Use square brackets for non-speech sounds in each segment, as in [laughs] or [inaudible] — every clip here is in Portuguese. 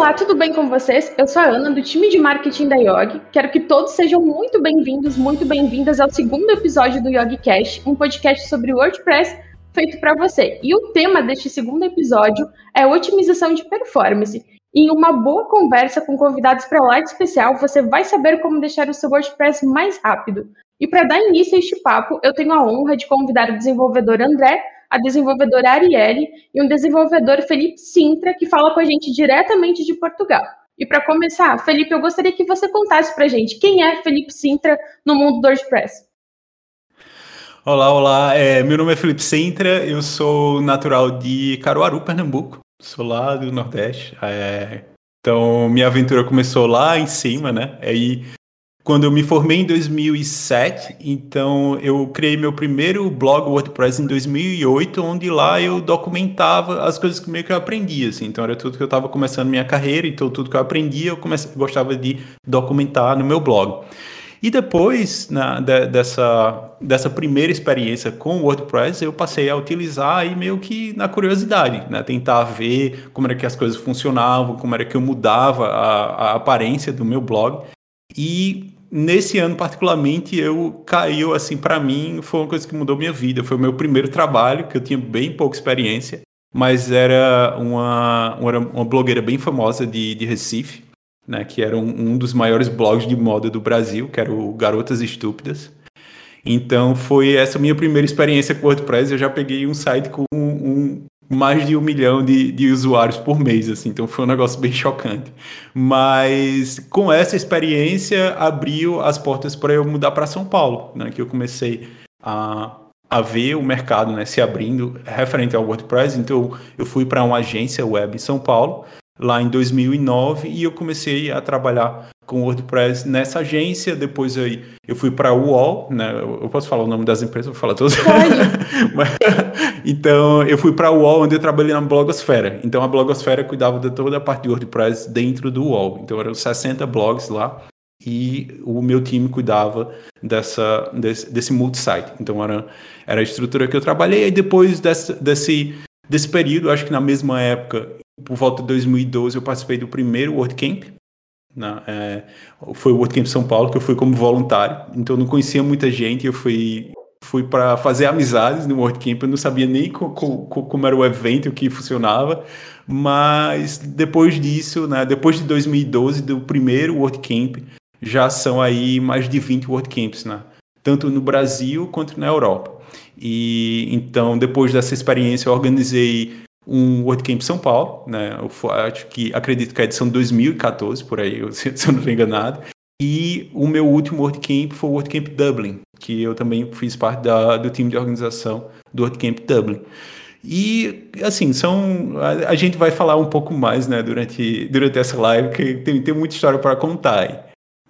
Olá, tudo bem com vocês? Eu sou a Ana, do time de marketing da Yogi. Quero que todos sejam muito bem-vindos, muito bem-vindas ao segundo episódio do Yogi Cash, um podcast sobre WordPress feito para você. E o tema deste segundo episódio é otimização de performance. Em uma boa conversa com convidados para lá especial, você vai saber como deixar o seu WordPress mais rápido. E para dar início a este papo, eu tenho a honra de convidar o desenvolvedor André a desenvolvedora Arielle e um desenvolvedor Felipe Sintra, que fala com a gente diretamente de Portugal. E para começar, Felipe, eu gostaria que você contasse para a gente quem é Felipe Sintra no mundo do WordPress. Olá, olá. É, meu nome é Felipe Sintra, eu sou natural de Caruaru, Pernambuco. Sou lá do Nordeste. É, então, minha aventura começou lá em cima, né? Aí quando eu me formei em 2007, então eu criei meu primeiro blog WordPress em 2008, onde lá eu documentava as coisas que meio que eu aprendia, assim. Então era tudo que eu estava começando minha carreira, então tudo que eu aprendia eu comecei, gostava de documentar no meu blog. E depois na, de, dessa, dessa primeira experiência com o WordPress, eu passei a utilizar aí meio que na curiosidade, né? Tentar ver como era que as coisas funcionavam, como era que eu mudava a, a aparência do meu blog. E nesse ano particularmente eu caiu assim para mim foi uma coisa que mudou minha vida. Foi o meu primeiro trabalho que eu tinha bem pouca experiência mas era uma uma, uma blogueira bem famosa de, de Recife né que era um, um, dos maiores blogs de moda do Brasil que era o Garotas Estúpidas. Então foi essa minha primeira experiência com WordPress. Eu já peguei um site com mais de um milhão de, de usuários por mês, assim, então foi um negócio bem chocante. Mas com essa experiência abriu as portas para eu mudar para São Paulo, né, que eu comecei a, a ver o mercado né, se abrindo referente ao WordPress, então eu fui para uma agência web em São Paulo, lá em 2009 e eu comecei a trabalhar com WordPress nessa agência. Depois aí eu fui para a UOL, né? Eu posso falar o nome das empresas, vou falar todas. [laughs] então eu fui para a UOL, onde eu trabalhei na blogosfera. Então a blogosfera cuidava de toda a parte de WordPress dentro do UOL. Então eram 60 blogs lá e o meu time cuidava dessa desse, desse multisite. Então era era a estrutura que eu trabalhei. E depois desse, desse desse período, acho que na mesma época por volta de 2012, eu participei do primeiro WordCamp. Né? É, foi o WordCamp São Paulo, que eu fui como voluntário. Então, eu não conhecia muita gente. Eu fui, fui para fazer amizades no WordCamp. Eu não sabia nem co, co, como era o evento, o que funcionava. Mas depois disso, né, depois de 2012, do primeiro WordCamp, já são aí mais de 20 WordCamps, né? tanto no Brasil quanto na Europa. E então, depois dessa experiência, eu organizei um WordCamp São Paulo, né? Eu acho que acredito que é a edição 2014 por aí, [laughs] se eu não estou enganado. E o meu último WordCamp foi o WordCamp Dublin, que eu também fiz parte da, do time de organização do WordCamp Dublin. E, assim, são. A, a, gente vai falar um pouco mais, né, durante, durante essa live, que tem, tem muita história para contar aí,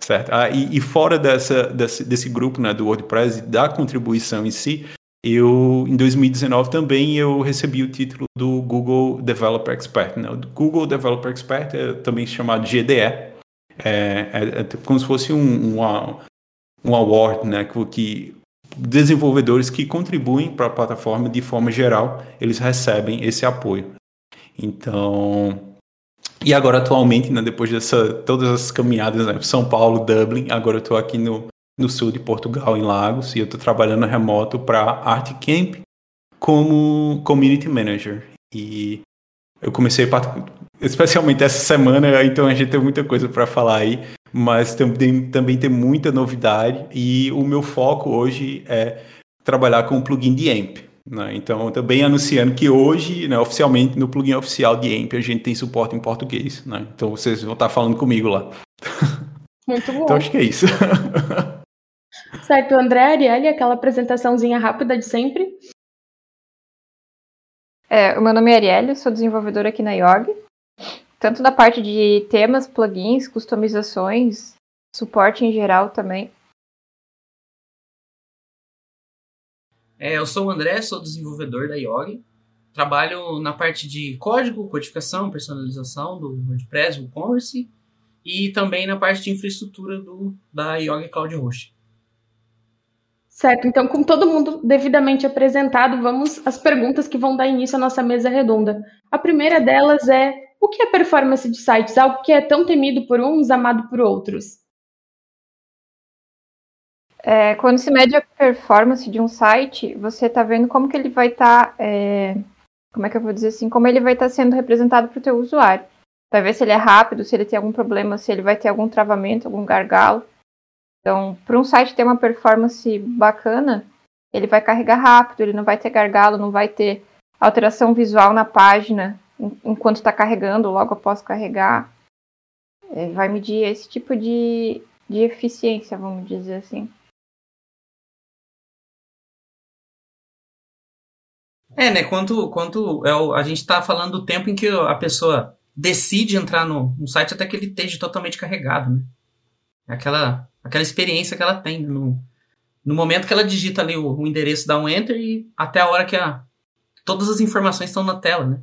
certo? Ah, e, e, fora dessa, desse, desse grupo, né, do WordPress, da contribuição em si, eu em 2019 também eu recebi o título do Google Developer Expert. Né? O Google Developer Expert é também chamado GDE, é, é, é como se fosse um, um, um award, né? que desenvolvedores que contribuem para a plataforma de forma geral eles recebem esse apoio. Então e agora atualmente, né, depois dessa todas as caminhadas, né, São Paulo, Dublin, agora eu estou aqui no no sul de Portugal, em Lagos, e eu estou trabalhando remoto para Art Camp como Community Manager. E eu comecei, especialmente essa semana, então a gente tem muita coisa para falar aí, mas também, também tem muita novidade, e o meu foco hoje é trabalhar com o plugin de AMP. Né? Então, também anunciando que hoje, né, oficialmente, no plugin oficial de AMP, a gente tem suporte em português. Né? Então, vocês vão estar falando comigo lá. Muito [laughs] bom. então, acho que é isso. [laughs] Certo, André, Arielle, aquela apresentaçãozinha rápida de sempre. É, o meu nome é Arielle, sou desenvolvedora aqui na Yog. Tanto na parte de temas, plugins, customizações, suporte em geral também. É, eu sou o André, sou desenvolvedor da Yog. Trabalho na parte de código, codificação, personalização do WordPress, WooCommerce e também na parte de infraestrutura do, da Yoga Cloud Host. Certo, então, com todo mundo devidamente apresentado, vamos às perguntas que vão dar início à nossa mesa redonda. A primeira delas é: o que é performance de sites? Algo que é tão temido por uns, amado por outros? É, quando se mede a performance de um site, você está vendo como que ele vai estar, tá, é, como é que eu vou dizer assim, como ele vai estar tá sendo representado para o teu usuário. Vai ver se ele é rápido, se ele tem algum problema, se ele vai ter algum travamento, algum gargalo. Então, para um site ter uma performance bacana, ele vai carregar rápido, ele não vai ter gargalo, não vai ter alteração visual na página enquanto está carregando, logo após carregar. É, vai medir esse tipo de, de eficiência, vamos dizer assim. É, né? Quanto, quanto é o, a gente está falando do tempo em que a pessoa decide entrar no, no site até que ele esteja totalmente carregado, né? Aquela, aquela experiência que ela tem no, no momento que ela digita ali o, o endereço, dá um enter e até a hora que a, todas as informações estão na tela, né?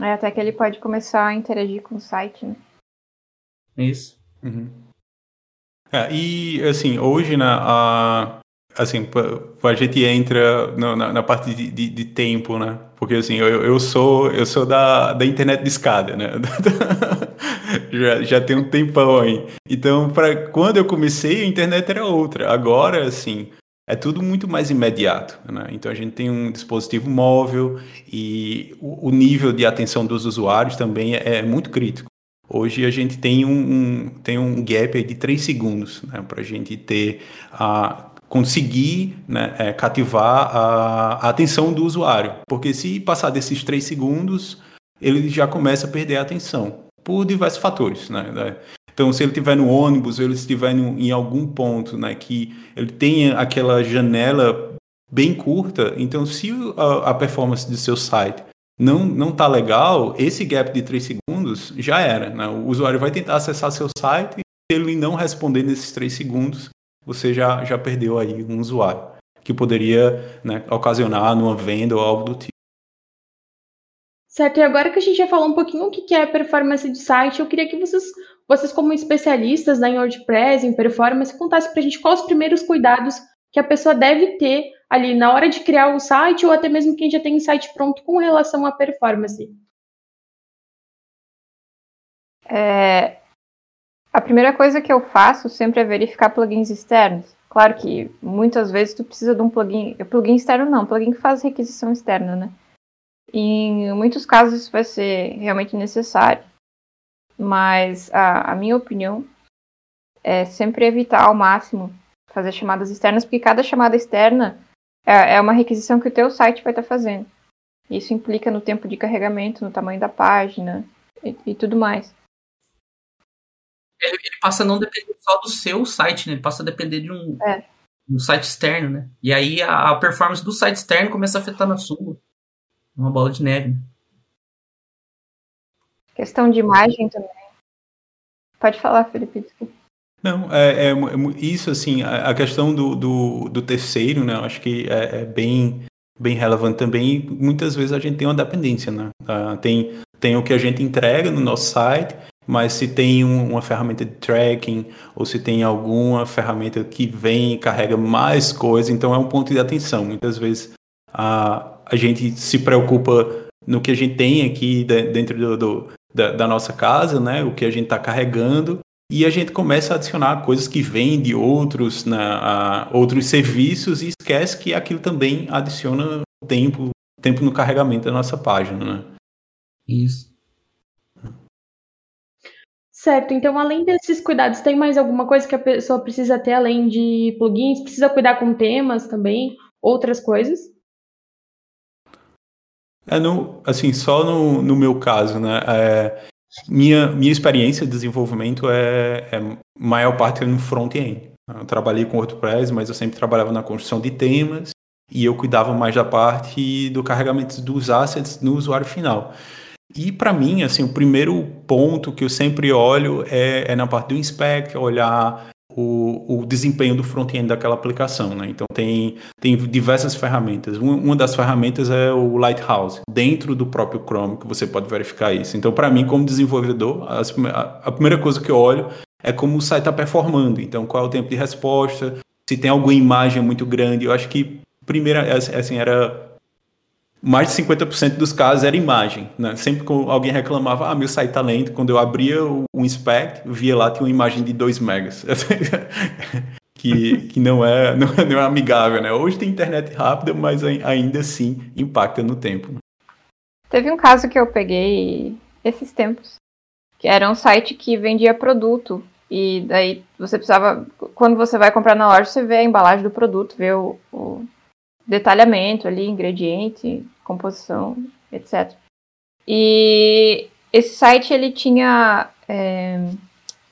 É, até que ele pode começar a interagir com o site, né? Isso. Uhum. É, e, assim, hoje, né, a, assim, a gente entra na, na parte de, de, de, tempo, né? Porque assim, eu, eu sou eu sou da, da internet de escada, né? [laughs] já, já tem um tempão aí. Então, para quando eu comecei, a internet era outra. Agora, assim, é tudo muito mais imediato, né? Então a gente tem um dispositivo móvel e o, nível de atenção dos usuários também é, é muito crítico. Hoje a gente tem um, um tem um gap de 3 segundos né, para a gente ter a, conseguir né, é, cativar a, a, atenção do usuário. Porque se passar desses três segundos, ele já começa a perder a atenção, por diversos fatores. Né? Então, se ele estiver no ônibus, ou ele estiver em algum ponto né, que ele tenha aquela janela bem curta, então se a, a performance do seu site não não está legal, esse gap de três segundos já era. Né? O usuário vai tentar acessar seu site e se ele não responder nesses três segundos, você já, já perdeu aí um usuário, que poderia né, ocasionar numa venda ou algo do tipo. Certo, e agora que a gente já falou um pouquinho o que é performance de site, eu queria que vocês, vocês como especialistas né, em WordPress, em performance, contassem para a gente quais os primeiros cuidados que a pessoa deve ter ali na hora de criar o site ou até mesmo quem já tem o site pronto com relação à performance. É, a primeira coisa que eu faço sempre é verificar plugins externos. Claro que muitas vezes tu precisa de um plugin, plugin externo não, plugin que faz requisição externa, né? Em muitos casos isso vai ser realmente necessário, mas a, a minha opinião é sempre evitar ao máximo fazer chamadas externas, porque cada chamada externa é, é uma requisição que o teu site vai estar fazendo. Isso implica no tempo de carregamento, no tamanho da página e, e tudo mais ele, ele, passa a não depender só do seu site, né? Ele passa a depender de um, é. um site externo, né? E aí a, a, performance do site externo começa a afetar na sua. Uma bola de neve. Questão de imagem também. Pode falar, Felipe. Não, é, é, é, isso assim, a, a questão do, do, do, terceiro, né? Eu acho que é, é, bem, bem relevante também. Muitas vezes a gente tem uma dependência, né? Uh, tem, tem o que a gente entrega no nosso site mas se tem um, uma ferramenta de tracking ou se tem alguma ferramenta que vem e carrega mais coisas, então é um ponto de atenção. Muitas vezes a, a gente se preocupa no que a gente tem aqui dentro do, do da, da, nossa casa, né, o que a gente está carregando, e a gente começa a adicionar coisas que vêm de outros, né, a, outros serviços e esquece que aquilo também adiciona tempo, tempo no carregamento da nossa página. Né? Isso. Certo, então além desses cuidados, tem mais alguma coisa que a pessoa precisa ter além de plugins? Precisa cuidar com temas também? Outras coisas? É, assim, só no, no meu caso, né? É, minha, minha experiência de desenvolvimento é, é maior parte no front-end. Eu trabalhei com WordPress, mas eu sempre trabalhava na construção de temas e eu cuidava mais da parte do carregamento dos assets no usuário final. E para mim, assim, o primeiro ponto que eu sempre olho é, é na parte do inspect, olhar o, o desempenho do front-end daquela aplicação, né? Então tem, tem diversas ferramentas. Uma das ferramentas é o Lighthouse, dentro do próprio Chrome, que você pode verificar isso. Então, para mim, como desenvolvedor, a, a primeira coisa que eu olho é como o site está performando. Então, qual é o tempo de resposta, se tem alguma imagem muito grande. Eu acho que, primeira, assim, era mais de 50% dos casos era imagem. Né? Sempre que alguém reclamava, ah, meu site tá lento, quando eu abria o, inspect, via lá, tinha uma imagem de 2 megas. [laughs] que, que não, é, [laughs] não, é, não é amigável, né? Hoje tem internet rápida, mas ainda assim impacta no tempo. Teve um caso que eu peguei esses tempos, que era um site que vendia produto e daí você precisava, quando você vai comprar na loja, você vê a embalagem do produto, vê o, o detalhamento ali, ingrediente, composição, etc. E esse site ele tinha é,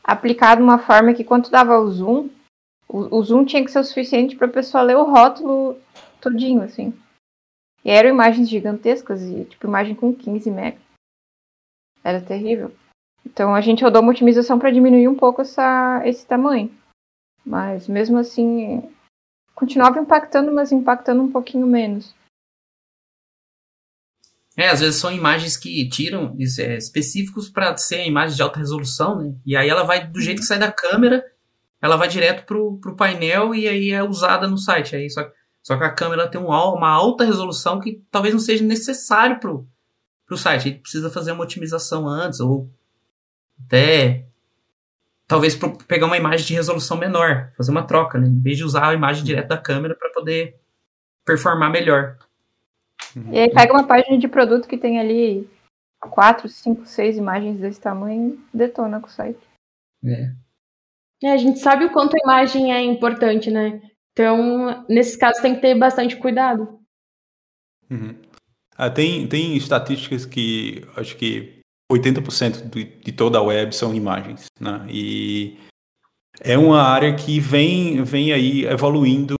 aplicado uma forma que quando dava o zoom, o, o zoom tinha que ser o suficiente para a pessoa ler o rótulo todinho, assim. E eram imagens gigantescas, e tipo imagem com 15 MB. Era terrível. Então a gente rodou uma otimização para diminuir um pouco essa, esse tamanho. Mas mesmo assim, continuava impactando, mas impactando um pouquinho menos. É, às vezes são imagens que tiram é, específicos para ser imagens de alta resolução, né? E aí ela vai do jeito que sai da câmera, ela vai direto pro, pro painel e aí é usada no site. Aí só, só que a câmera tem um, uma alta resolução que talvez não seja necessário pro, pro site. Ele precisa fazer uma otimização antes ou até talvez pegar uma imagem de resolução menor, fazer uma troca, né? Em vez de usar a imagem direto da câmera para poder performar melhor. E aí pega uma página de produto que tem ali quatro, cinco, seis imagens desse tamanho e detona com o site. É. é. A gente sabe o quanto a imagem é importante, né? Então, nesses casos, tem que ter bastante cuidado. Uhum. Ah, tem, tem estatísticas que acho que 80% de, de toda a web são imagens, né? E é uma área que vem, vem aí evoluindo.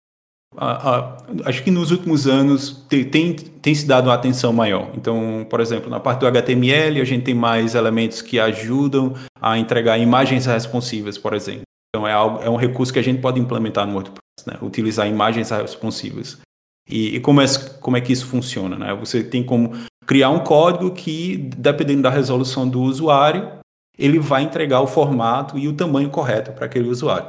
A, a, acho que nos últimos anos tem, tem, tem, se dado uma atenção maior. Então, por exemplo, na parte do HTML, a gente tem mais elementos que ajudam a entregar imagens responsivas, por exemplo. Então, é, algo, é um recurso que a gente pode implementar no WordPress, né? utilizar imagens responsivas. E, e como, é, como é que isso funciona? Né? Você tem como criar um código que, dependendo da resolução do usuário, ele vai entregar o formato e o tamanho correto para aquele usuário.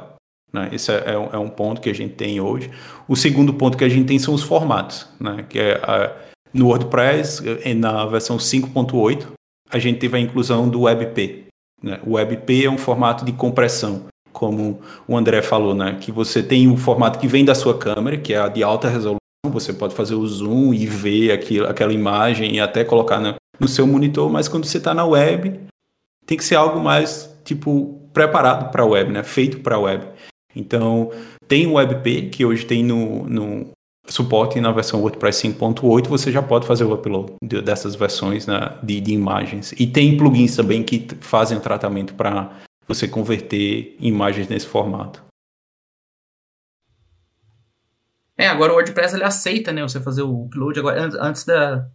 Né? Esse é, é, um, é, ponto que a gente tem hoje. O segundo ponto que a gente tem são os formatos, né? que é a, no WordPress, na versão 5.8, a gente teve a inclusão do WebP. Né? O WebP é um formato de compressão, como o André falou, né? que você tem um formato que vem da sua câmera, que é a de alta resolução, você pode fazer o zoom e ver aquilo, aquela imagem e até colocar no, no seu monitor, mas quando você está na web, tem que ser algo mais, tipo, preparado para a web, né? Feito para a web. Então, tem o WebP, que hoje tem no, no suporte na versão WordPress 5.8, você já pode fazer o upload dessas versões né, de, de imagens. E tem plugins também que fazem tratamento para você converter imagens nesse formato. É, agora o WordPress ele aceita, né, você fazer o upload. Agora, antes da,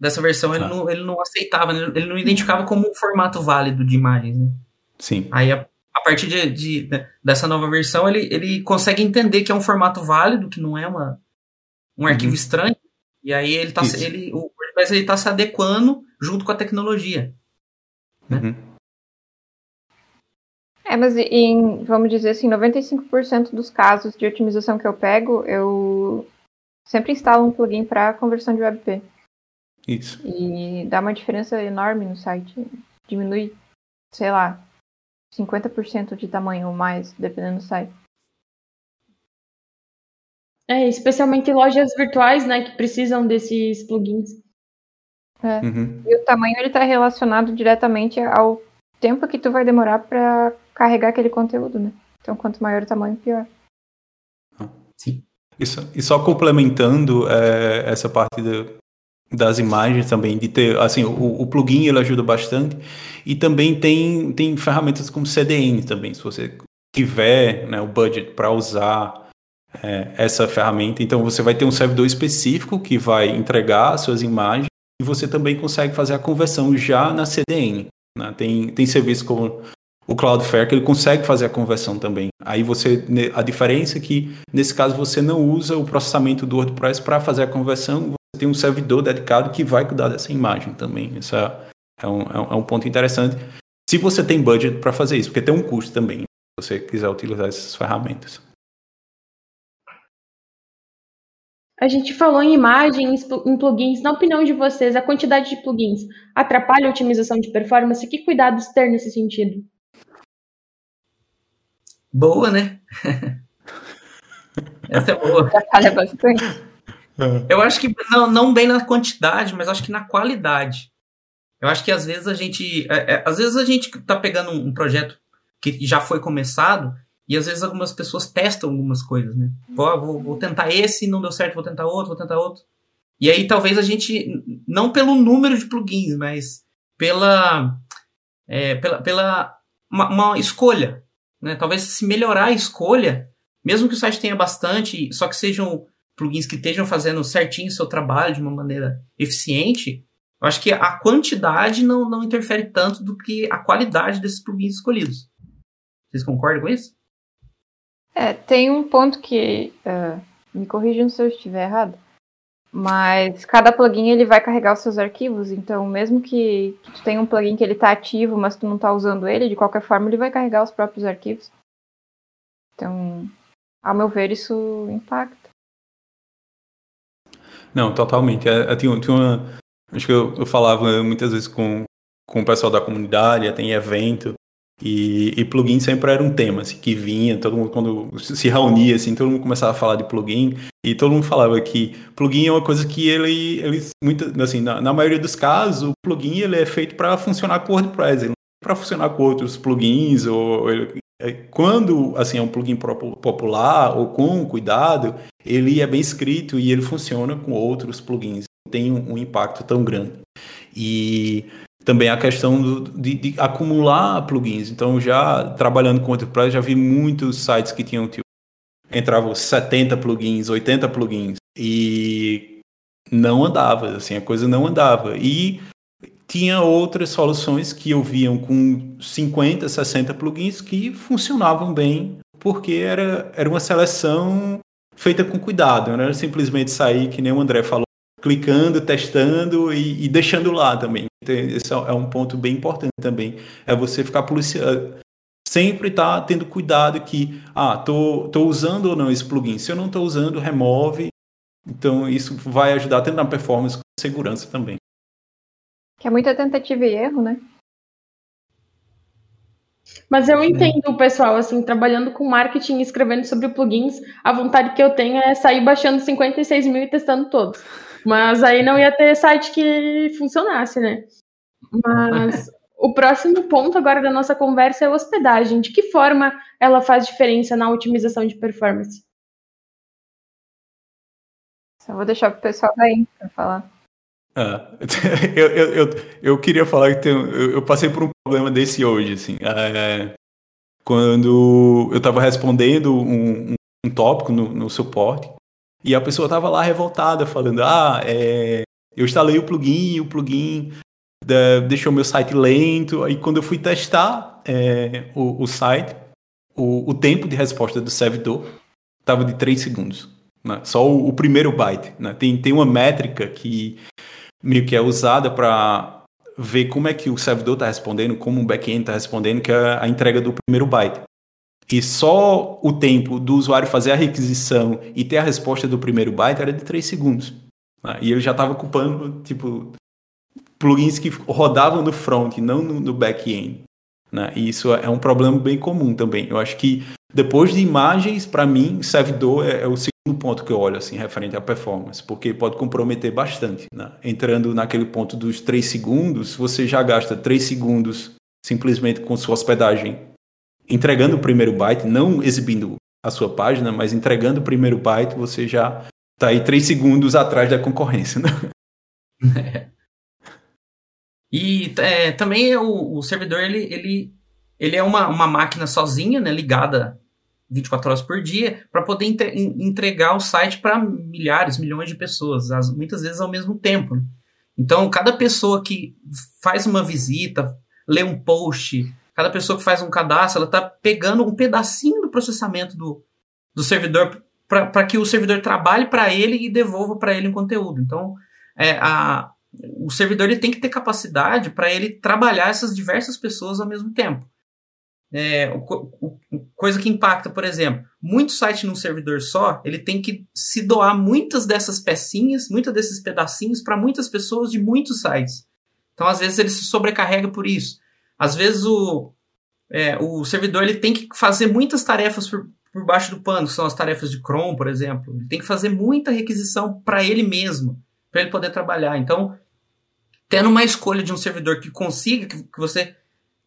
dessa versão ele, ah. não, ele não aceitava, né, ele não identificava como um formato válido de imagens, né? Sim. Aí a, a partir de, de, dessa nova versão ele, ele consegue entender que é um formato válido, que não é uma, um arquivo uhum. estranho. E aí ele tá, ele, o WordPress ele tá se adequando junto com a tecnologia. Né? Uhum. É, mas em, vamos dizer assim, 95% dos casos de otimização que eu pego, eu sempre instalo um plugin para conversão de WebP. Isso. E dá uma diferença enorme no site. Diminui, sei lá, 50% de tamanho ou mais, dependendo do site. É, especialmente em lojas virtuais, né, que precisam desses plugins. É. Uhum. E o tamanho ele está relacionado diretamente ao tempo que tu vai demorar para carregar aquele conteúdo, né? Então, quanto maior o tamanho, pior. Sim. Isso, e só complementando é, essa parte das imagens também, de ter, assim, o, o, plugin ele ajuda bastante e também tem, tem ferramentas como CDN também, se você tiver né, o budget para usar é, essa ferramenta, então você vai ter um servidor específico que vai entregar suas imagens e você também consegue fazer a conversão já na CDN. Né? Tem, tem serviços como o Cloudflare que ele consegue fazer a conversão também. Aí você a diferença é que nesse caso você não usa o processamento do WordPress para fazer a conversão, você tem um servidor dedicado que vai cuidar dessa imagem também. Isso é, é um, é um ponto interessante. Se você tem budget para fazer isso, porque tem um custo também, se você quiser utilizar essas ferramentas. A gente falou em imagens, em plugins. Na opinião de vocês, a quantidade de plugins atrapalha a otimização de performance? Que cuidados ter nesse sentido? Boa, né? [laughs] Essa é boa. Atrapalha bastante. Eu acho que não, não bem na quantidade, mas acho que na qualidade. Eu acho que às vezes a gente. É, é, às vezes a gente tá pegando um, um projeto que já foi começado e às vezes algumas pessoas testam algumas coisas, né? Vou, vou, vou, tentar esse, não deu certo, vou tentar outro, vou tentar outro. E aí talvez a gente, não pelo número de plugins, mas pela, é, pela, pela uma, uma, escolha. Né? Talvez se melhorar a escolha, mesmo que o site tenha bastante, só que sejam plugins que estejam fazendo certinho o seu trabalho de uma maneira eficiente, eu acho que a quantidade não, não interfere tanto do que a qualidade desses plugins escolhidos. Vocês concordam com isso? É, tem um ponto que. Uh, me corrijam se eu estiver errado. Mas cada plugin ele vai carregar os seus arquivos, então mesmo que, tu tenha um plugin que ele está ativo, mas tu não está usando ele, de qualquer forma ele vai carregar os próprios arquivos. Então, ao meu ver, isso impacta. Não, totalmente. É, é, tinha, tinha uma, acho que eu, eu falava muitas vezes com, com o pessoal da comunidade, até em evento, e, e, plugin sempre era um tema, assim, que vinha, todo mundo quando se reunia, assim, todo mundo começava a falar de plugin, e todo mundo falava que plugin é uma coisa que ele, ele muito, assim, na, na maioria dos casos, o plugin ele é feito para funcionar com WordPress, não é para funcionar com outros plugins, ou ele, é, quando, assim, é um plugin popular, ou com cuidado, ele é bem escrito e ele funciona com outros plugins, tem um, um impacto tão grande. E também a questão do, de, de, acumular plugins. Então, já trabalhando com WordPress, já vi muitos sites que tinham, tipo, entravam 70 plugins, 80 plugins, e não andava, assim, a coisa não andava. E tinha outras soluções que eu viam com 50, 60 plugins que funcionavam bem, porque era, era uma seleção feita com cuidado, não era simplesmente sair, que nem o André falou, clicando, testando e, e deixando lá também. Esse é um ponto bem importante também. É você ficar policiando. Sempre tá tendo cuidado que, ah, tô, tô usando ou não esse plugin. Se eu não estou usando, remove. Então, isso vai ajudar tanto na performance quanto na segurança também. Que é muita tentativa e erro, né? Mas eu entendo, pessoal, assim, trabalhando com marketing e escrevendo sobre plugins, a vontade que eu tenho é sair baixando 56 mil e testando todos. Mas aí não ia ter site que funcionasse, né? Mas [laughs] o próximo ponto agora da nossa conversa é hospedagem. De que forma ela faz diferença na otimização de performance? Só vou deixar para o pessoal daí para falar. Ah, [laughs] eu, eu, eu, eu, queria falar que tem, eu, eu, passei por um problema desse hoje, assim. É, quando eu estava respondendo um, um, tópico no, no suporte, e a pessoa tava lá revoltada, falando: Ah, é, eu instalei o plugin, o plugin da, deixou meu site lento. Aí quando eu fui testar é, o, o, site, o, o, tempo de resposta do servidor estava de 3 segundos. Né? Só o, o, primeiro byte. Né? Tem, tem uma métrica que meio que é usada para ver como é que o servidor está respondendo, como o back-end está respondendo, que é a entrega do primeiro byte e só o tempo do usuário fazer a requisição e ter a resposta do primeiro byte era de 3 segundos. Né? E ele já estava ocupando, tipo, plugins que rodavam no front, não no, no back-end. Né? E isso é um problema bem comum também. Eu acho que depois de imagens, para mim, servidor é, é, o segundo ponto que eu olho, assim, referente à performance, porque pode comprometer bastante. Né? Entrando naquele ponto dos 3 segundos, você já gasta 3 segundos simplesmente com sua hospedagem entregando o primeiro byte, não exibindo a sua página, mas entregando o primeiro byte, você já está aí três segundos atrás da concorrência. Né? É. [laughs] E é, também o, o, servidor ele, ele, ele é uma, uma máquina sozinha, né, ligada 24 horas por dia, para poder entregar o site para milhares, milhões de pessoas, as, muitas vezes ao mesmo tempo. Né? Então, cada pessoa que faz uma visita, lê um post, cada pessoa que faz um cadastro, ela está pegando um pedacinho do processamento do, do servidor para que o servidor trabalhe para ele e devolva para ele um conteúdo. Então, é, a, o servidor ele tem que ter capacidade para ele trabalhar essas diversas pessoas ao mesmo tempo. é, o, o, coisa que impacta, por exemplo, muito site num servidor só, ele tem que se doar muitas dessas pecinhas, muitos desses pedacinhos para muitas pessoas de muitos sites. Então, às vezes, ele se sobrecarrega por isso. Às vezes, o, é, o servidor ele tem que fazer muitas tarefas por, por baixo do pano, que são as tarefas de Chrome, por exemplo. Ele tem que fazer muita requisição para ele mesmo, para ele poder trabalhar. Então, tendo uma escolha de um servidor que consiga, que, que você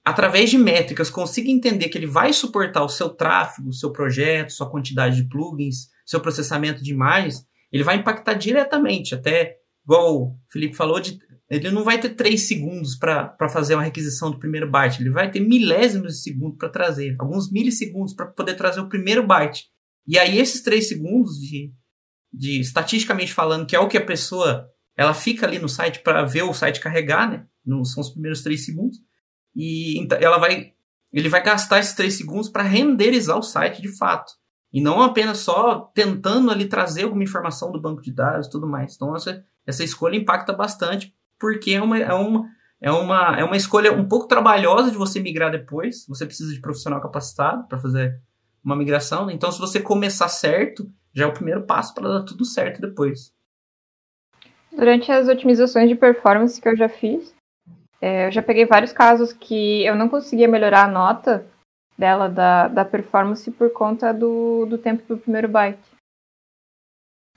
através de métricas, consiga entender que ele vai suportar o seu tráfego, o seu projeto, sua quantidade de plugins, seu processamento de imagens, ele vai impactar diretamente, até igual o Felipe falou, de, ele não vai ter três segundos para fazer uma requisição do primeiro byte, ele vai ter milésimos de segundo para trazer, alguns milissegundos para poder trazer o primeiro byte. E aí esses três segundos de, de estatisticamente falando, que é o que a pessoa ela fica ali no site para ver o site carregar, né? Não são os primeiros três segundos e ela vai, ele vai gastar esses três segundos para renderizar o site de fato. E não apenas só tentando ali trazer alguma informação do banco de dados e tudo mais. Então, essa, essa escolha impacta bastante, porque é uma, é, uma, é, uma, é uma escolha um pouco trabalhosa de você migrar depois. Você precisa de profissional capacitado para fazer uma migração. Né? Então, se você começar certo, já é o primeiro passo para dar tudo certo depois. Durante as otimizações de performance que eu já fiz, é, eu já peguei vários casos que eu não conseguia melhorar a nota dela, da, da performance, por conta do, do tempo do primeiro byte.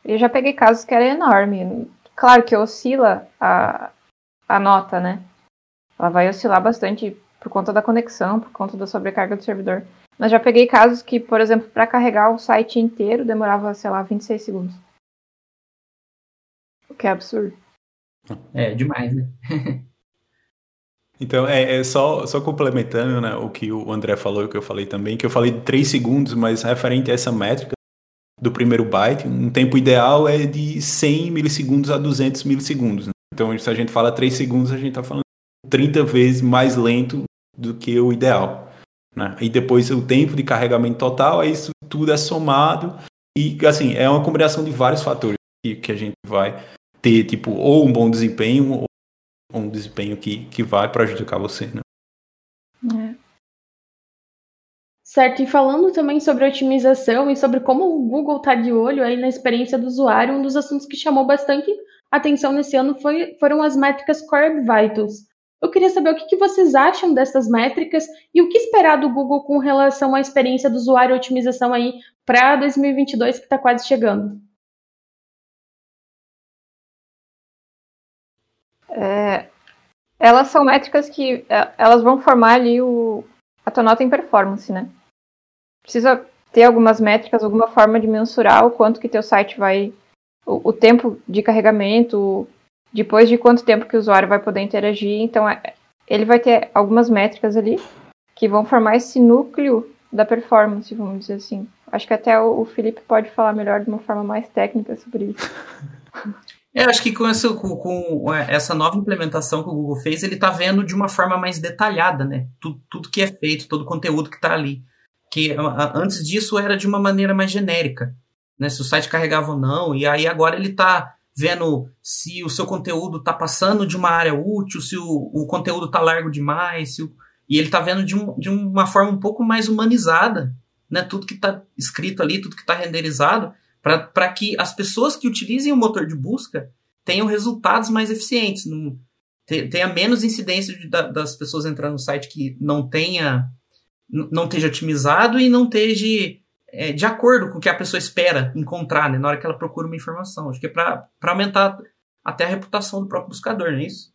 Eu já peguei casos que era enorme. Claro que oscila a, a nota, né? Ela vai oscilar bastante por conta da conexão, por conta da sobrecarga do servidor. Mas já peguei casos que, por exemplo, para carregar o site inteiro demorava, sei lá, 26 segundos. O que é absurdo. É, demais, né? [laughs] Então, é, é, só, só complementando né, o que o André falou e o que eu falei também, que eu falei de 3 segundos, mas referente a essa métrica do primeiro byte, um tempo ideal é de 100 milissegundos a 200 milissegundos. Né? Então, se a gente fala 3 segundos, a gente está falando 30 vezes mais lento do que o ideal. Né? E depois o tempo de carregamento total, aí isso tudo é somado e, assim, é uma combinação de vários fatores que, que a gente vai ter, tipo, ou um bom desempenho um desempenho que, que vai prejudicar você, né? Certo, e falando também sobre otimização e sobre como o Google está de olho aí na experiência do usuário, um dos assuntos que chamou bastante atenção nesse ano foi, foram as métricas Core Vitals. Eu queria saber o que, que vocês acham dessas métricas e o que esperar do Google com relação à experiência do usuário e otimização aí para 2022 que está quase chegando. É, elas são métricas que é, elas vão formar ali o, a tua nota em performance, né? Precisa ter algumas métricas, alguma forma de mensurar o quanto que teu site vai, o, o tempo de carregamento, depois de quanto tempo que o usuário vai poder interagir. Então, é, ele vai ter algumas métricas ali que vão formar esse núcleo da performance, vamos dizer assim. Acho que até o, o Felipe pode falar melhor de uma forma mais técnica sobre isso. Eu [laughs] acho que com essa, com, com é, essa nova implementação que o Google fez, ele está vendo de uma forma mais detalhada, né? Tudo, tudo que é feito, todo o conteúdo que está ali. Que antes disso era de uma maneira mais genérica, né? Se o site carregava ou não, e aí agora ele está vendo se o seu conteúdo está passando de uma área útil, se o, o conteúdo está largo demais, o, e ele está vendo de, um, de uma forma um pouco mais humanizada, né? Tudo que está escrito ali, tudo que está renderizado, para que as pessoas que utilizem o motor de busca tenham resultados mais eficientes, não, tenha menos incidência de, das pessoas entrando no site que não tenha não esteja otimizado e não esteja é, de acordo com o que a pessoa espera encontrar né, na hora que ela procura uma informação. Acho que é para aumentar até a reputação do próprio buscador, não é isso?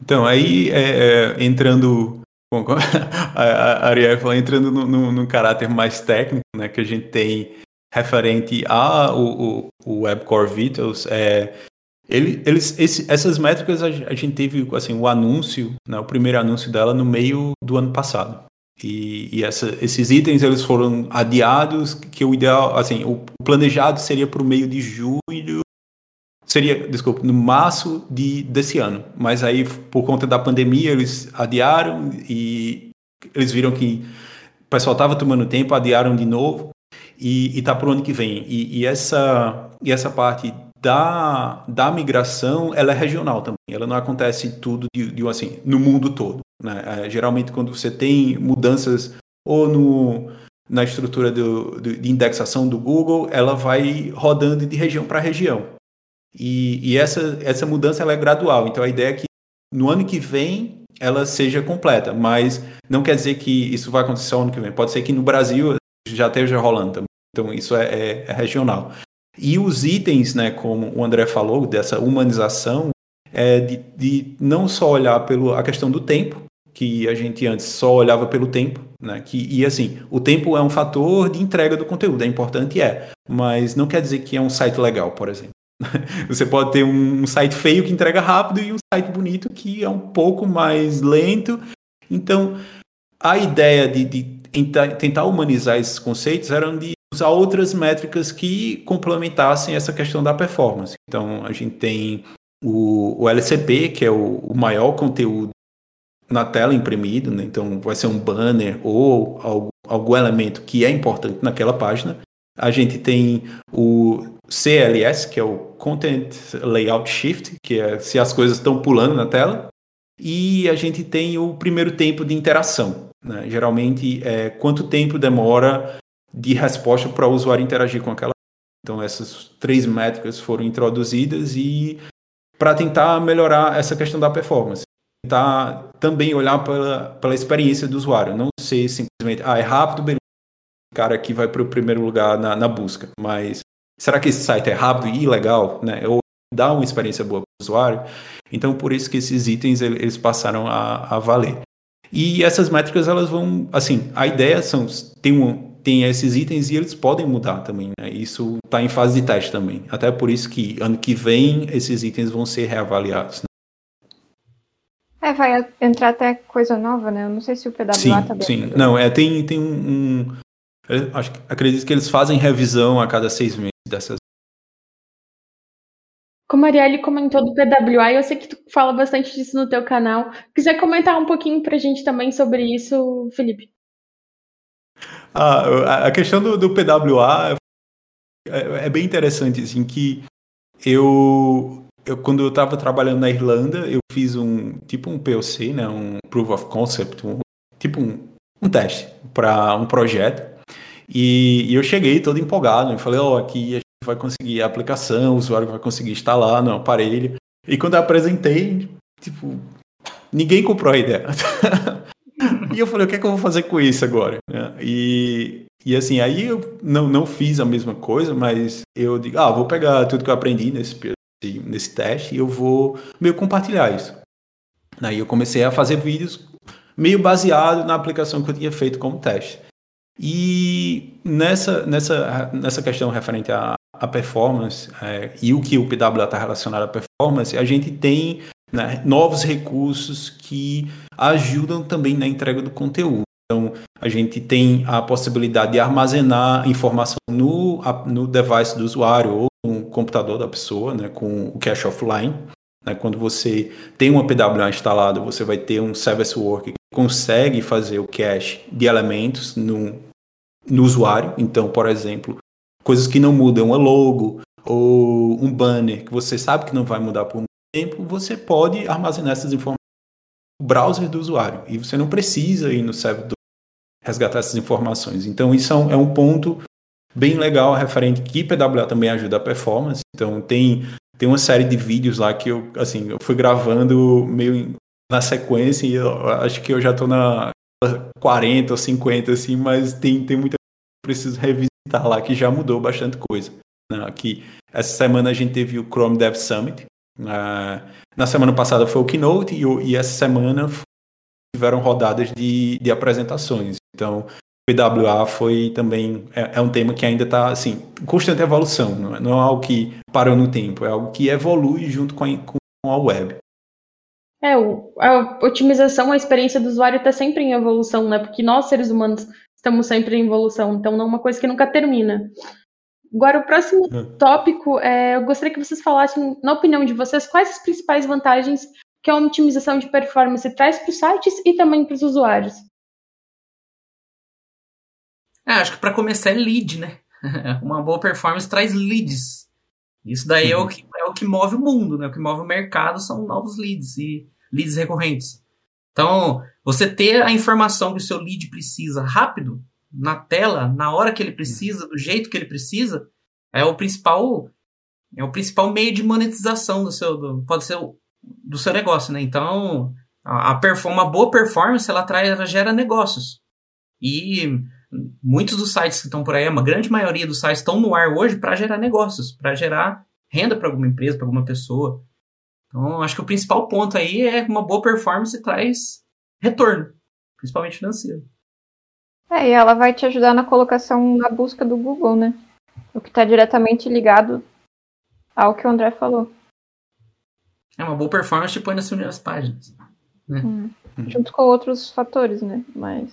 Então, aí é, é, entrando Bom, [laughs] a Ariel falou, entrando no, no, no, caráter mais técnico, né, que a gente tem referente a o, o, o Web Core Vitals, é, ele, eles, esse, essas métricas a, a, gente teve assim, o anúncio, né, o primeiro anúncio dela no meio do ano passado. E, e essa, esses itens eles foram adiados, que o ideal, assim, o planejado seria para o meio de julho Seria, desculpa, no março de, desse ano. Mas aí, por conta da pandemia, eles adiaram e eles viram que o pessoal estava tomando tempo, adiaram de novo e está para o ano que vem. E, e, essa, e essa parte da, da migração, ela é regional também. Ela não acontece tudo de, de assim, no mundo todo. Né? É, geralmente, quando você tem mudanças ou no, na estrutura do, do, de indexação do Google, ela vai rodando de região para região. E, e, essa, essa mudança ela é gradual. Então, a ideia é que no ano que vem ela seja completa, mas não quer dizer que isso vai acontecer no ano que vem. Pode ser que no Brasil já esteja rolando também. Então, isso é, é, é regional. E os itens, né, como o André falou, dessa humanização, é de, de não só olhar pela questão do tempo, que a gente antes só olhava pelo tempo, né? Que, e assim, o tempo é um fator de entrega do conteúdo, é importante, é, mas não quer dizer que é um site legal, por exemplo. [laughs] Você pode ter um site feio que entrega rápido e um site bonito que é um pouco mais lento. Então, a ideia de, de tentar humanizar esses conceitos era de usar outras métricas que complementassem essa questão da performance. Então, a gente tem o, o LCP, que é o, o, maior conteúdo na tela imprimido, né? então vai ser um banner ou algum, algum elemento que é importante naquela página. A gente tem o CLS, que é o Content Layout Shift, que é se as coisas estão pulando na tela. E a gente tem o primeiro tempo de interação. Né? Geralmente, é quanto tempo demora de resposta para o usuário interagir com aquela. Então, essas três métricas foram introduzidas e para tentar melhorar essa questão da performance. Tentar também olhar pela, pela experiência do usuário, não ser simplesmente, ah, é rápido, beleza, o cara aqui vai para o primeiro lugar na, na busca, mas será que esse site é rápido e legal, né? Ou dá uma experiência boa para o usuário? Então, por isso que esses itens eles passaram a, a valer. E essas métricas, elas vão, assim, a ideia são, tem um, tem esses itens e eles podem mudar também. Né? Isso está em fase de teste também. Até por isso que ano que vem esses itens vão ser reavaliados. Né? É, vai entrar até coisa nova, né? Eu não sei se o PWA sim, tá bem. Sim, não, é, tem, tem um. um acho, acredito que eles fazem revisão a cada seis meses dessas. Como a Arielle comentou do PWA, eu sei que tu fala bastante disso no teu canal. Quiser comentar um pouquinho pra gente também sobre isso, Felipe? Ah, a questão do, do PWA é, é, bem interessante, assim, que eu, eu quando eu estava trabalhando na Irlanda, eu fiz um tipo um POC, né, um Proof of Concept, um, tipo um, um teste para um projeto. E, e, eu cheguei todo empolgado, e falei, ó, oh, aqui a gente vai conseguir a aplicação, o usuário vai conseguir instalar no aparelho. E quando eu apresentei, tipo, ninguém comprou a ideia. [laughs] e eu falei, o que é que eu vou fazer com isso agora? Né? E, e assim, aí eu não, não fiz a mesma coisa, mas eu digo, ah, vou pegar tudo que eu aprendi nesse, nesse teste e eu vou meio compartilhar isso. Aí eu comecei a fazer vídeos meio baseado na aplicação que eu tinha feito como teste. E nessa, nessa, nessa questão referente à, à performance é, e o que o PWA está relacionado à performance, a gente tem né, novos recursos que ajudam também na entrega do conteúdo. Então, a gente tem a possibilidade de armazenar informação no, no device do usuário ou no computador da pessoa, né, com o cache offline. Né, quando você tem uma PWA instalada, você vai ter um service worker que consegue fazer o cache de elementos no, no usuário. Então, por exemplo, coisas que não mudam, a logo ou um banner que você sabe que não vai mudar por tempo, você pode armazenar essas informações browser do usuário. E você não precisa ir no servidor resgatar essas informações. Então, isso é um é ponto bem legal referente que PWA também ajuda a performance. Então, tem, tem uma série de vídeos lá que eu, assim, eu fui gravando meio na sequência e acho que eu já estou na 40 ou 50, assim, mas tem, tem muita coisa que eu preciso revisitar lá que já mudou bastante coisa. Né? Essa semana a gente teve o Chrome Dev Summit, Uh, na semana passada foi o Keynote e, e essa semana tiveram rodadas de, de apresentações. Então, PWA foi também é, é, um tema que ainda está assim constante evolução, não é, não é, algo que parou no tempo, é algo que evolui junto com a, com a web. É, a otimização, a experiência do usuário está sempre em evolução, né? Porque nós seres humanos estamos sempre em evolução, então não é uma coisa que nunca termina. Agora, o próximo hum. tópico, é, eu gostaria que vocês falassem, na opinião de vocês, quais as principais vantagens que a otimização de performance traz para os sites e também para os usuários. É, acho que para começar é lead, né? [laughs] Uma boa performance traz leads. Isso daí uhum. é, o que, é o que move o mundo, né? O que move o mercado são novos leads e leads recorrentes. Então, você ter a informação que o seu lead precisa rápido, na tela, na hora que ele precisa, do jeito que ele precisa, é o principal é o principal meio de monetização do seu do, pode ser o, do seu negócio, né? Então, a, a uma boa performance ela traz ela gera negócios. E muitos dos sites que estão por aí, uma grande maioria dos sites estão no ar hoje para gerar negócios, para gerar renda para alguma empresa, para alguma pessoa. Então, acho que o principal ponto aí é uma boa performance traz retorno, principalmente financeiro. É, e ela vai te ajudar na colocação na busca do Google, né? O que está diretamente ligado ao que o André falou. É uma boa performance põe nas primeiras páginas. Né? Hum. Junto com outros fatores, né? Mas.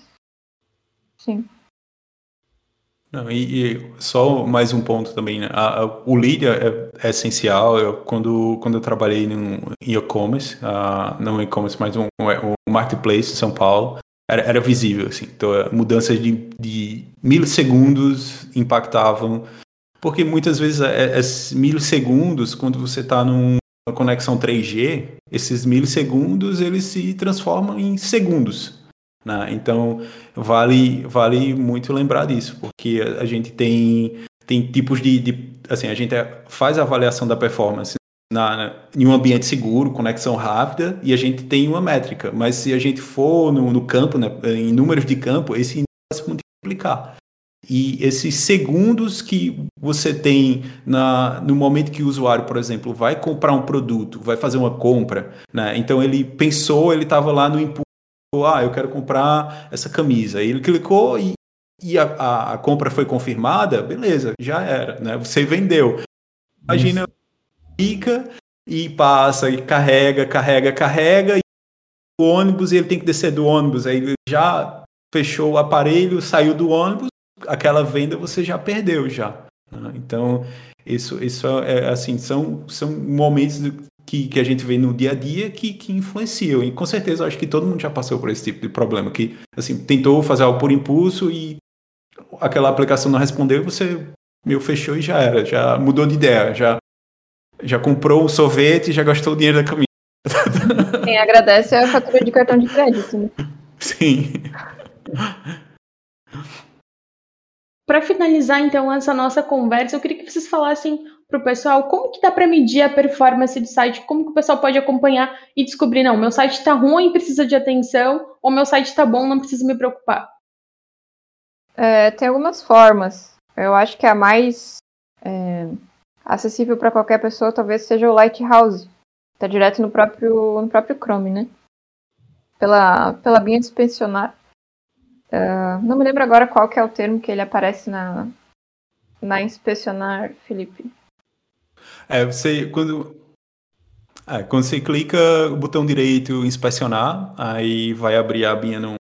Sim. Não, e, e, só mais um ponto também, né? A, a, o lead é, é, essencial. Eu, quando, quando eu trabalhei num, em e-commerce, uh, não e-commerce, mas um, um marketplace em São Paulo, era, era visível, assim. Então, é, mudanças de, de milissegundos impactavam, porque muitas vezes é, é milissegundos, quando você está numa conexão 3G, esses milissegundos eles se transformam em segundos. Né? Então, vale, vale muito lembrar disso, porque a gente tem, tem tipos de, de, Assim, a gente faz a avaliação da performance na, em um ambiente seguro, conexão rápida, e a gente tem uma métrica. Mas se a gente for no, no campo, né, em números de campo, esse vai se multiplicar. E esses segundos que você tem na, no momento que o usuário, por exemplo, vai comprar um produto, vai fazer uma compra, né? então ele pensou, ele estava lá no impulso ah, eu quero comprar essa camisa. Aí ele clicou e, e a, a, a, compra foi confirmada, beleza, já era, né? Você vendeu. Imagina, fica e passa e carrega, carrega, carrega e o ônibus e ele tem que descer do ônibus. Aí ele já fechou o aparelho, saiu do ônibus, aquela venda você já perdeu já. Né? Então isso, isso é assim são, são momentos que, que a gente vê no dia a dia que, que influenciam. E com certeza acho que todo mundo já passou por esse tipo de problema, que assim, tentou fazer algo por impulso e aquela aplicação não respondeu, você meu fechou e já era, já mudou de ideia, já já comprou o sorvete, já gastou o dinheiro da camisa. [laughs] Quem agradece é a fatura de cartão de crédito, né? Sim. Para finalizar então essa nossa conversa, eu queria que vocês falassem para o pessoal como que dá para medir a performance do site, como que o pessoal pode acompanhar e descobrir, não, meu site está ruim, precisa de atenção, ou meu site está bom, não preciso me preocupar. É, tem algumas formas. Eu acho que a mais é, acessível para qualquer pessoa talvez seja o Lighthouse. Está direto no próprio, no próprio Chrome, né? Pela, pela binha inspecionar. Uh, não me lembro agora qual que é o termo que ele aparece na, na inspecionar, Felipe. É, você quando é, quando você clica o botão direito inspecionar, aí vai abrir a abinha no,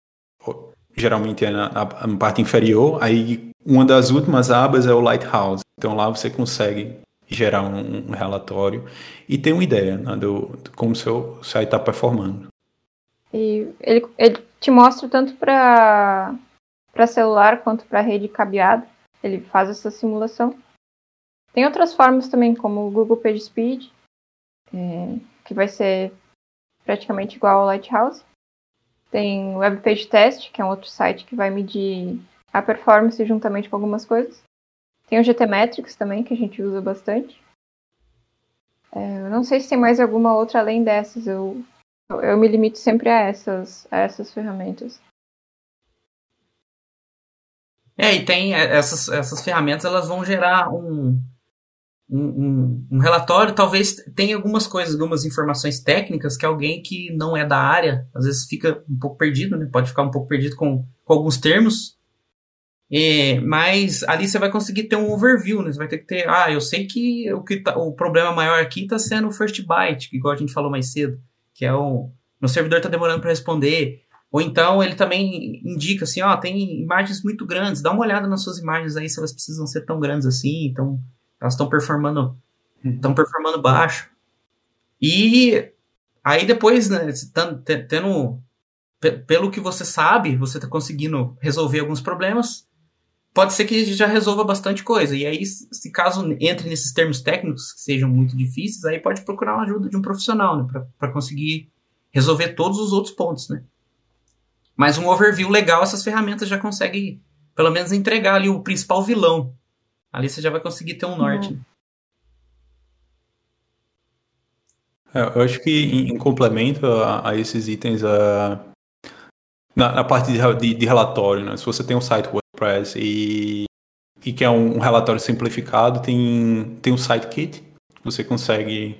geralmente é na, na, parte inferior, aí uma das últimas abas é o Lighthouse. Então lá você consegue gerar um, relatório e ter uma ideia né, do, de como seu site está performando. E ele, ele te mostra tanto para celular quanto para rede cabeada. Ele faz essa simulação. Tem outras formas também, como o Google PageSpeed, é, que vai ser praticamente igual ao Lighthouse. Tem o Web Page Test, que é um outro site que vai medir a performance juntamente com algumas coisas. Tem o GTmetrix também, que a gente usa bastante. É, eu não sei se tem mais alguma outra além dessas. Eu, eu me limito sempre a essas, a essas ferramentas. É, e tem essas, essas ferramentas, elas vão gerar um, um, um, um, relatório, talvez tenha algumas coisas, algumas informações técnicas que alguém que não é da área, às vezes fica um pouco perdido, né? Pode ficar um pouco perdido com, com alguns termos. É, mas ali você vai conseguir ter um overview, né? Você vai ter que ter, ah, eu sei que o, que tá, o problema maior aqui está sendo o first byte, igual a gente falou mais cedo, que é o meu servidor está demorando para responder. Ou então ele também indica assim, ó, tem imagens muito grandes, dá uma olhada nas suas imagens aí se elas precisam ser tão grandes assim, então elas estão performando estão performando baixo. E aí depois, né, tendo pelo que você sabe, você está conseguindo resolver alguns problemas, pode ser que já resolva bastante coisa. E aí, se caso entre nesses termos técnicos que sejam muito difíceis, aí pode procurar uma ajuda de um profissional, né, para conseguir resolver todos os outros pontos, né? Mas um overview legal, essas ferramentas já conseguem, pelo menos, entregar ali o principal vilão. Ali você já vai conseguir ter um norte. Uhum. É, eu acho que em, em complemento a, a, esses itens, a, na, na parte de, de, de, relatório, né? se você tem um site WordPress e, e quer um, um relatório simplificado, tem, tem um SiteKit, você consegue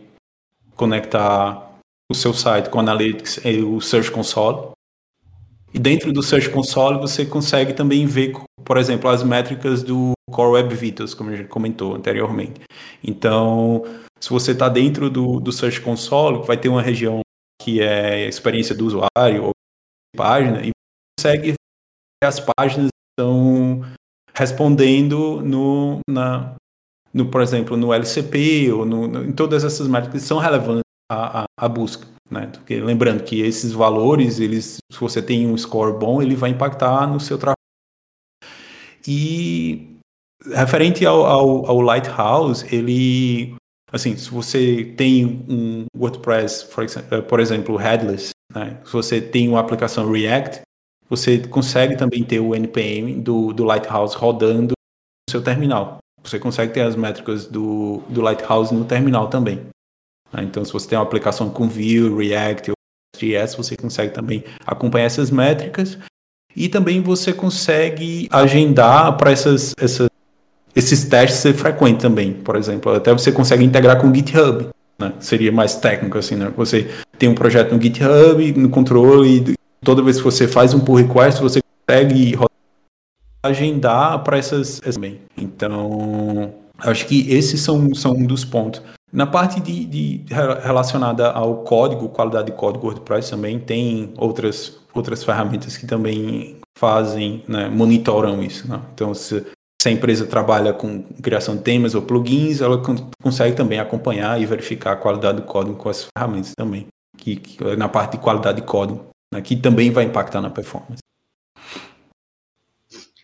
conectar o seu site com o Analytics e o Search Console. E dentro do Search Console você consegue também ver, por exemplo, as métricas do Core Web Vitals, como a gente comentou anteriormente. Então, se você está dentro do, do Search Console, vai ter uma região que é experiência do usuário ou página e consegue ver as páginas estão respondendo no, na, no, por exemplo, no LCP ou no, no, em todas essas métricas que são relevantes à, à, à busca. Né? Porque, lembrando que esses valores, eles, se você tem um score bom, ele vai impactar no seu trabalho. E referente ao, ao, ao Lighthouse, ele assim, se você tem um WordPress, eh, por exemplo, headless, né? se você tem uma aplicação React, você consegue também ter o NPM do, do Lighthouse rodando no seu terminal. Você consegue ter as métricas do, do Lighthouse no terminal também. Né? Então, se você tem uma aplicação com Vue, React ou JS, você consegue também acompanhar essas métricas e também você consegue agendar para essas, essas, esses testes ser frequentes também. Por exemplo, até você consegue integrar com o GitHub. Né? Seria mais técnico assim, né? Você tem um projeto no GitHub, no controle, toda vez que você faz um pull request, você consegue agendar para essas, também. Então, acho que esses são, são um dos pontos. Na parte de, de, relacionada ao código, qualidade de código WordPress também tem outras, outras ferramentas que também fazem, né, monitoram isso. Né? Então, se, se, a empresa trabalha com criação de temas ou plugins, ela consegue também acompanhar e verificar a qualidade do código com as ferramentas também, que, que na parte de qualidade de código, né, que também vai impactar na performance.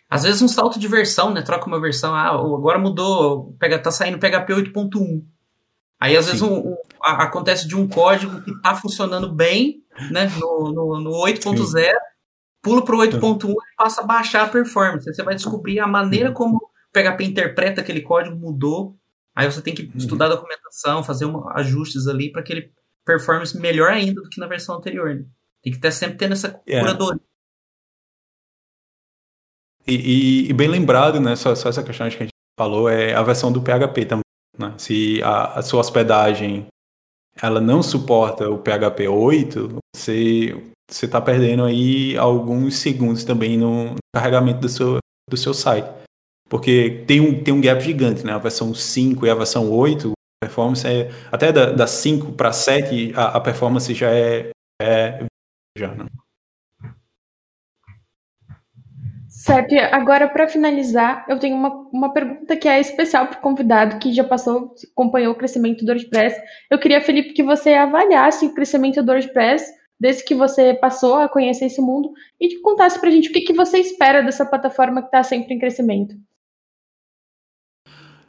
Às vezes um salto de versão, né? Troca uma versão, ah, agora mudou, pega, tá saindo PHP 8.1. Aí às Sim. vezes um, um, a, acontece de um código que está funcionando bem, né, no, no, no 8.0, pula para o 8.1 e passa a baixar a performance. Você vai descobrir a maneira como o PHP interpreta aquele código mudou. Aí você tem que uhum. estudar a documentação, fazer ajustes ali para que ele performance melhor ainda do que na versão anterior. Né? Tem que estar sempre tendo essa. É. curadoria. E, e, e, bem lembrado, né, só, só essa questão que a gente falou, é a versão do PHP também. Né? Se a, a, sua hospedagem ela não suporta o PHP 8, você está perdendo aí alguns segundos também no carregamento do seu, do seu site. Porque tem um, tem um gap gigante, né? A versão 5 e a versão 8, a performance é. Até da, da 5 para 7, a, a performance já é. é já, né? Certo, e agora para finalizar, eu tenho uma, uma pergunta que é especial para o convidado que já passou, acompanhou o crescimento do WordPress. Eu queria, Felipe, que você avaliasse o crescimento do WordPress desde que você passou a conhecer esse mundo e contasse para a gente o que, que você espera dessa plataforma que está sempre em crescimento.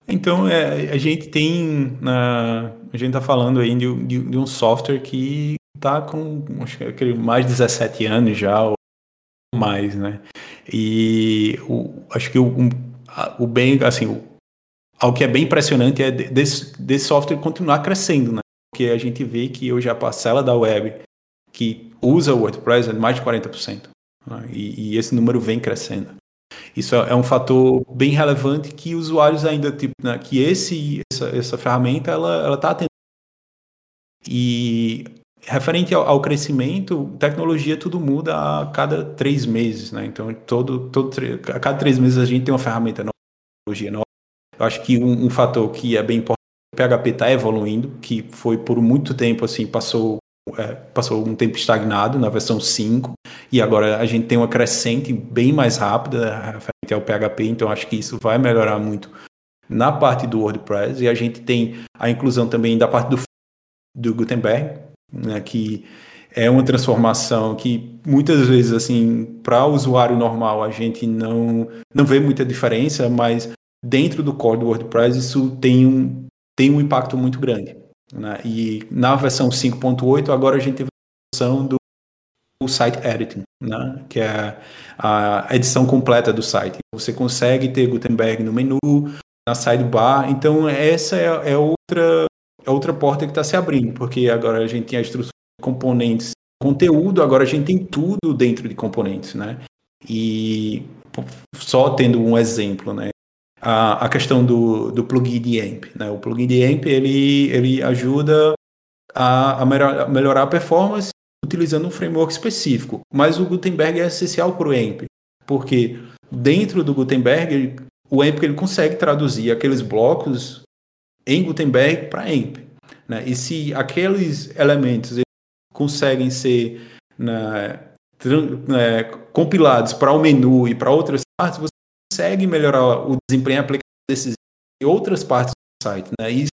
Então, é, a gente tem, uh, a gente está falando aí de, de, de, um software que está com acho que mais de 17 anos já, ou mais, né? E o, acho que o, o bem, assim, o, algo que é bem impressionante é desse, desse software continuar crescendo, né? Porque a gente vê que hoje a parcela da web que usa o WordPress é mais de 40%. Né? E, e, esse número vem crescendo. Isso é, é um fator bem relevante que usuários ainda, tipo, né, que esse, essa, essa ferramenta, ela, ela tá atendendo. E referente ao, ao, crescimento, tecnologia tudo muda a cada três meses, né? Então, todo, todo, a cada três meses a gente tem uma ferramenta nova, tecnologia nova. Eu acho que um, um fator que é bem importante, o PHP está evoluindo, que foi por muito tempo, assim, passou, é, passou um tempo estagnado na versão 5, e agora a gente tem uma crescente bem mais rápida referente ao PHP, então acho que isso vai melhorar muito na parte do WordPress, e a gente tem a inclusão também da parte do, do Gutenberg, né, que é uma transformação que muitas vezes assim para o usuário normal a gente não não vê muita diferença, mas dentro do core do WordPress isso tem um tem um impacto muito grande. Né? E na versão 5.8 agora a gente tem a versão do site editing, né? que é a edição completa do site. Você consegue ter Gutenberg no menu, na sidebar. Então, essa é, é outra, é outra porta que está se abrindo, porque agora a gente tem a estrutura de componentes, conteúdo, agora a gente tem tudo dentro de componentes, né? E só tendo um exemplo, né? A, a questão do, do plugin de AMP, né? O plugin de AMP, ele, ele ajuda a, a melhorar, a performance utilizando um framework específico. Mas o Gutenberg é essencial para o AMP, porque dentro do Gutenberg, o AMP ele consegue traduzir aqueles blocos em Gutenberg para AMP. Né? E se aqueles elementos conseguem ser né, né, compilados para o menu e para outras partes, você consegue melhorar o desempenho aplicado desses em outras partes do site. Né? Isso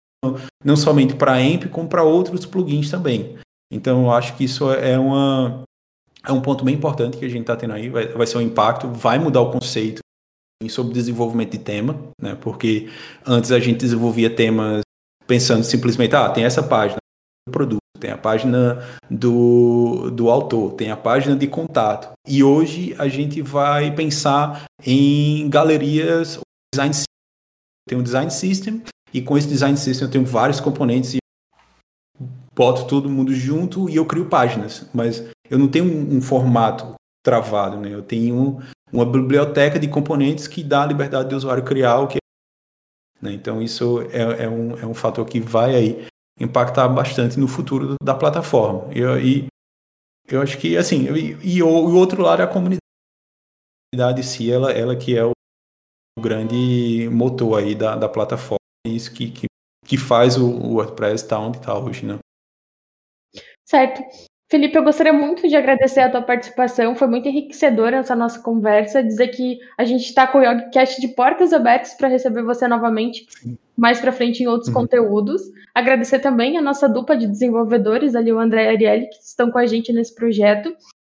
não somente para AMP, como para outros plugins também. Então, eu acho que isso é, uma, é um ponto bem importante que a gente está tendo aí. Vai, vai ser um impacto, vai mudar o conceito sobre desenvolvimento de tema, né? Porque antes a gente desenvolvia temas pensando simplesmente, ah, tem essa página do produto, tem a página do, do autor, tem a página de contato. E hoje a gente vai pensar em galerias, design tem um design system e com esse design system eu tenho vários componentes e boto todo mundo junto e eu crio páginas, mas eu não tenho um, um formato travado, né? Eu tenho uma biblioteca de componentes que dá a liberdade do usuário criar o que né? Então isso é, é, um, é um fator que vai aí impactar bastante no futuro da plataforma. E, e eu acho que assim, e, e, o, o outro lado é a comunidade em si, ela, ela que é o grande motor aí da, da plataforma, isso que, que, que faz o, o WordPress estar onde está hoje, né? Certo. Felipe, eu gostaria muito de agradecer a tua participação, foi muito enriquecedora essa nossa conversa, dizer que a gente está com o YogiCast de portas abertas para receber você novamente mais para frente em outros uhum. conteúdos. Agradecer também a nossa dupla de desenvolvedores, ali o André e a Arielle, que estão com a gente nesse projeto.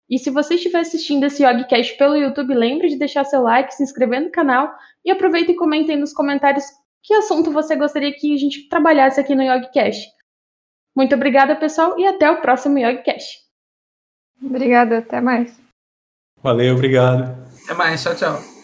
E se você estiver assistindo esse YogiCast pelo YouTube, lembre de deixar seu like, se inscrever no canal e aproveita e comenta aí nos comentários que assunto você gostaria que a gente trabalhasse aqui no YogiCast. Muito obrigada, pessoal, e até o próximo YogiCast. Obrigada, até mais. Valeu, obrigado. Até mais, tchau, tchau.